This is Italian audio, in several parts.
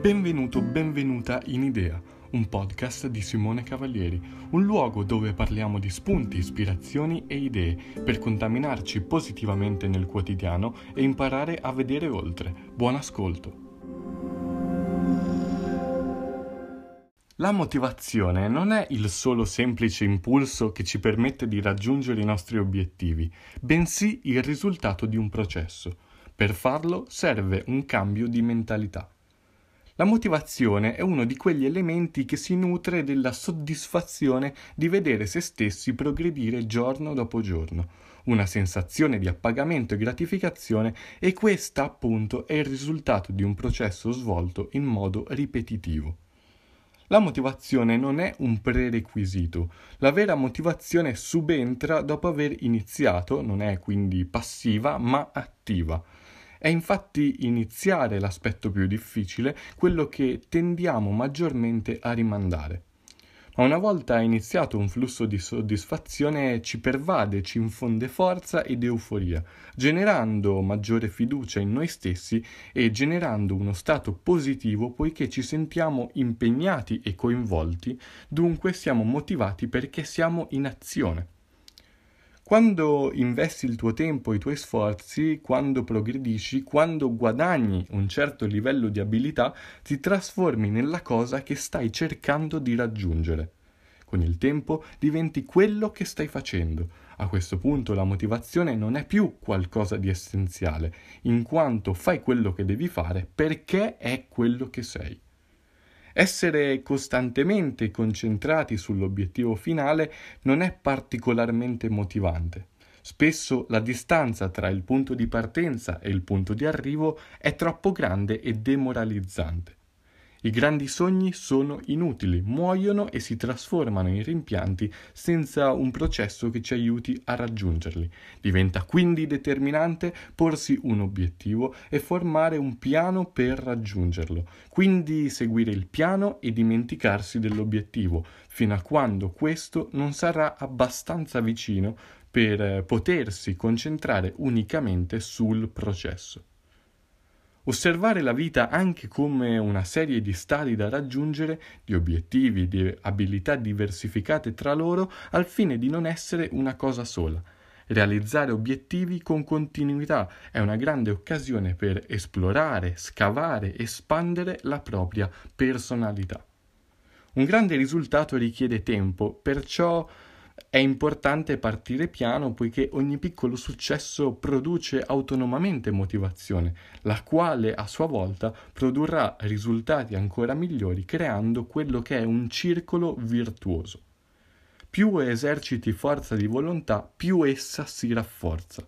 Benvenuto, benvenuta in Idea, un podcast di Simone Cavalieri, un luogo dove parliamo di spunti, ispirazioni e idee per contaminarci positivamente nel quotidiano e imparare a vedere oltre. Buon ascolto. La motivazione non è il solo semplice impulso che ci permette di raggiungere i nostri obiettivi, bensì il risultato di un processo. Per farlo serve un cambio di mentalità. La motivazione è uno di quegli elementi che si nutre della soddisfazione di vedere se stessi progredire giorno dopo giorno, una sensazione di appagamento e gratificazione e questa appunto è il risultato di un processo svolto in modo ripetitivo. La motivazione non è un prerequisito, la vera motivazione subentra dopo aver iniziato, non è quindi passiva ma attiva. È infatti iniziare l'aspetto più difficile, quello che tendiamo maggiormente a rimandare. Ma una volta iniziato un flusso di soddisfazione ci pervade, ci infonde forza ed euforia, generando maggiore fiducia in noi stessi e generando uno stato positivo poiché ci sentiamo impegnati e coinvolti, dunque siamo motivati perché siamo in azione. Quando investi il tuo tempo, i tuoi sforzi, quando progredisci, quando guadagni un certo livello di abilità, ti trasformi nella cosa che stai cercando di raggiungere. Con il tempo diventi quello che stai facendo. A questo punto la motivazione non è più qualcosa di essenziale, in quanto fai quello che devi fare perché è quello che sei. Essere costantemente concentrati sull'obiettivo finale non è particolarmente motivante. Spesso la distanza tra il punto di partenza e il punto di arrivo è troppo grande e demoralizzante. I grandi sogni sono inutili, muoiono e si trasformano in rimpianti senza un processo che ci aiuti a raggiungerli. Diventa quindi determinante porsi un obiettivo e formare un piano per raggiungerlo, quindi seguire il piano e dimenticarsi dell'obiettivo, fino a quando questo non sarà abbastanza vicino per potersi concentrare unicamente sul processo. Osservare la vita anche come una serie di stadi da raggiungere, di obiettivi, di abilità diversificate tra loro, al fine di non essere una cosa sola. Realizzare obiettivi con continuità è una grande occasione per esplorare, scavare, espandere la propria personalità. Un grande risultato richiede tempo, perciò è importante partire piano poiché ogni piccolo successo produce autonomamente motivazione, la quale a sua volta produrrà risultati ancora migliori creando quello che è un circolo virtuoso. Più eserciti forza di volontà, più essa si rafforza.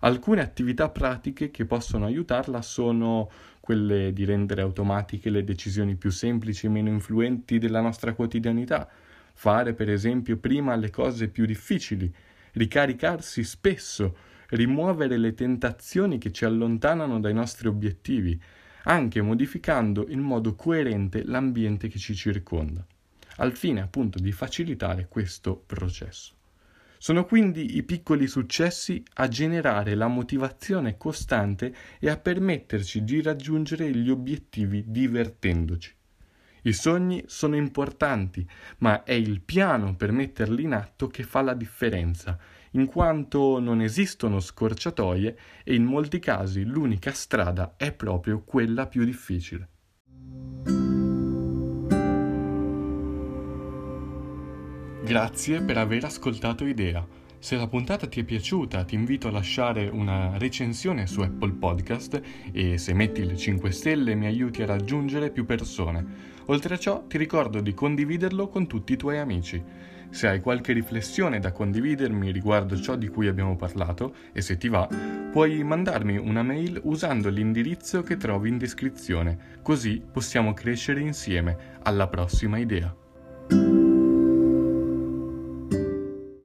Alcune attività pratiche che possono aiutarla sono quelle di rendere automatiche le decisioni più semplici e meno influenti della nostra quotidianità, fare per esempio prima le cose più difficili, ricaricarsi spesso, rimuovere le tentazioni che ci allontanano dai nostri obiettivi, anche modificando in modo coerente l'ambiente che ci circonda, al fine appunto di facilitare questo processo. Sono quindi i piccoli successi a generare la motivazione costante e a permetterci di raggiungere gli obiettivi divertendoci. I sogni sono importanti, ma è il piano per metterli in atto che fa la differenza, in quanto non esistono scorciatoie e in molti casi l'unica strada è proprio quella più difficile. Grazie per aver ascoltato Idea. Se la puntata ti è piaciuta ti invito a lasciare una recensione su Apple Podcast e se metti le 5 stelle mi aiuti a raggiungere più persone. Oltre a ciò ti ricordo di condividerlo con tutti i tuoi amici. Se hai qualche riflessione da condividermi riguardo ciò di cui abbiamo parlato e se ti va, puoi mandarmi una mail usando l'indirizzo che trovi in descrizione, così possiamo crescere insieme. Alla prossima idea.